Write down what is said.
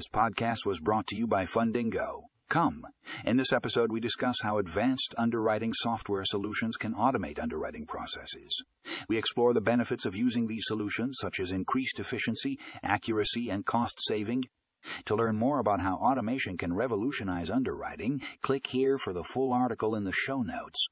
This podcast was brought to you by Fundingo. Come. In this episode, we discuss how advanced underwriting software solutions can automate underwriting processes. We explore the benefits of using these solutions, such as increased efficiency, accuracy, and cost saving. To learn more about how automation can revolutionize underwriting, click here for the full article in the show notes.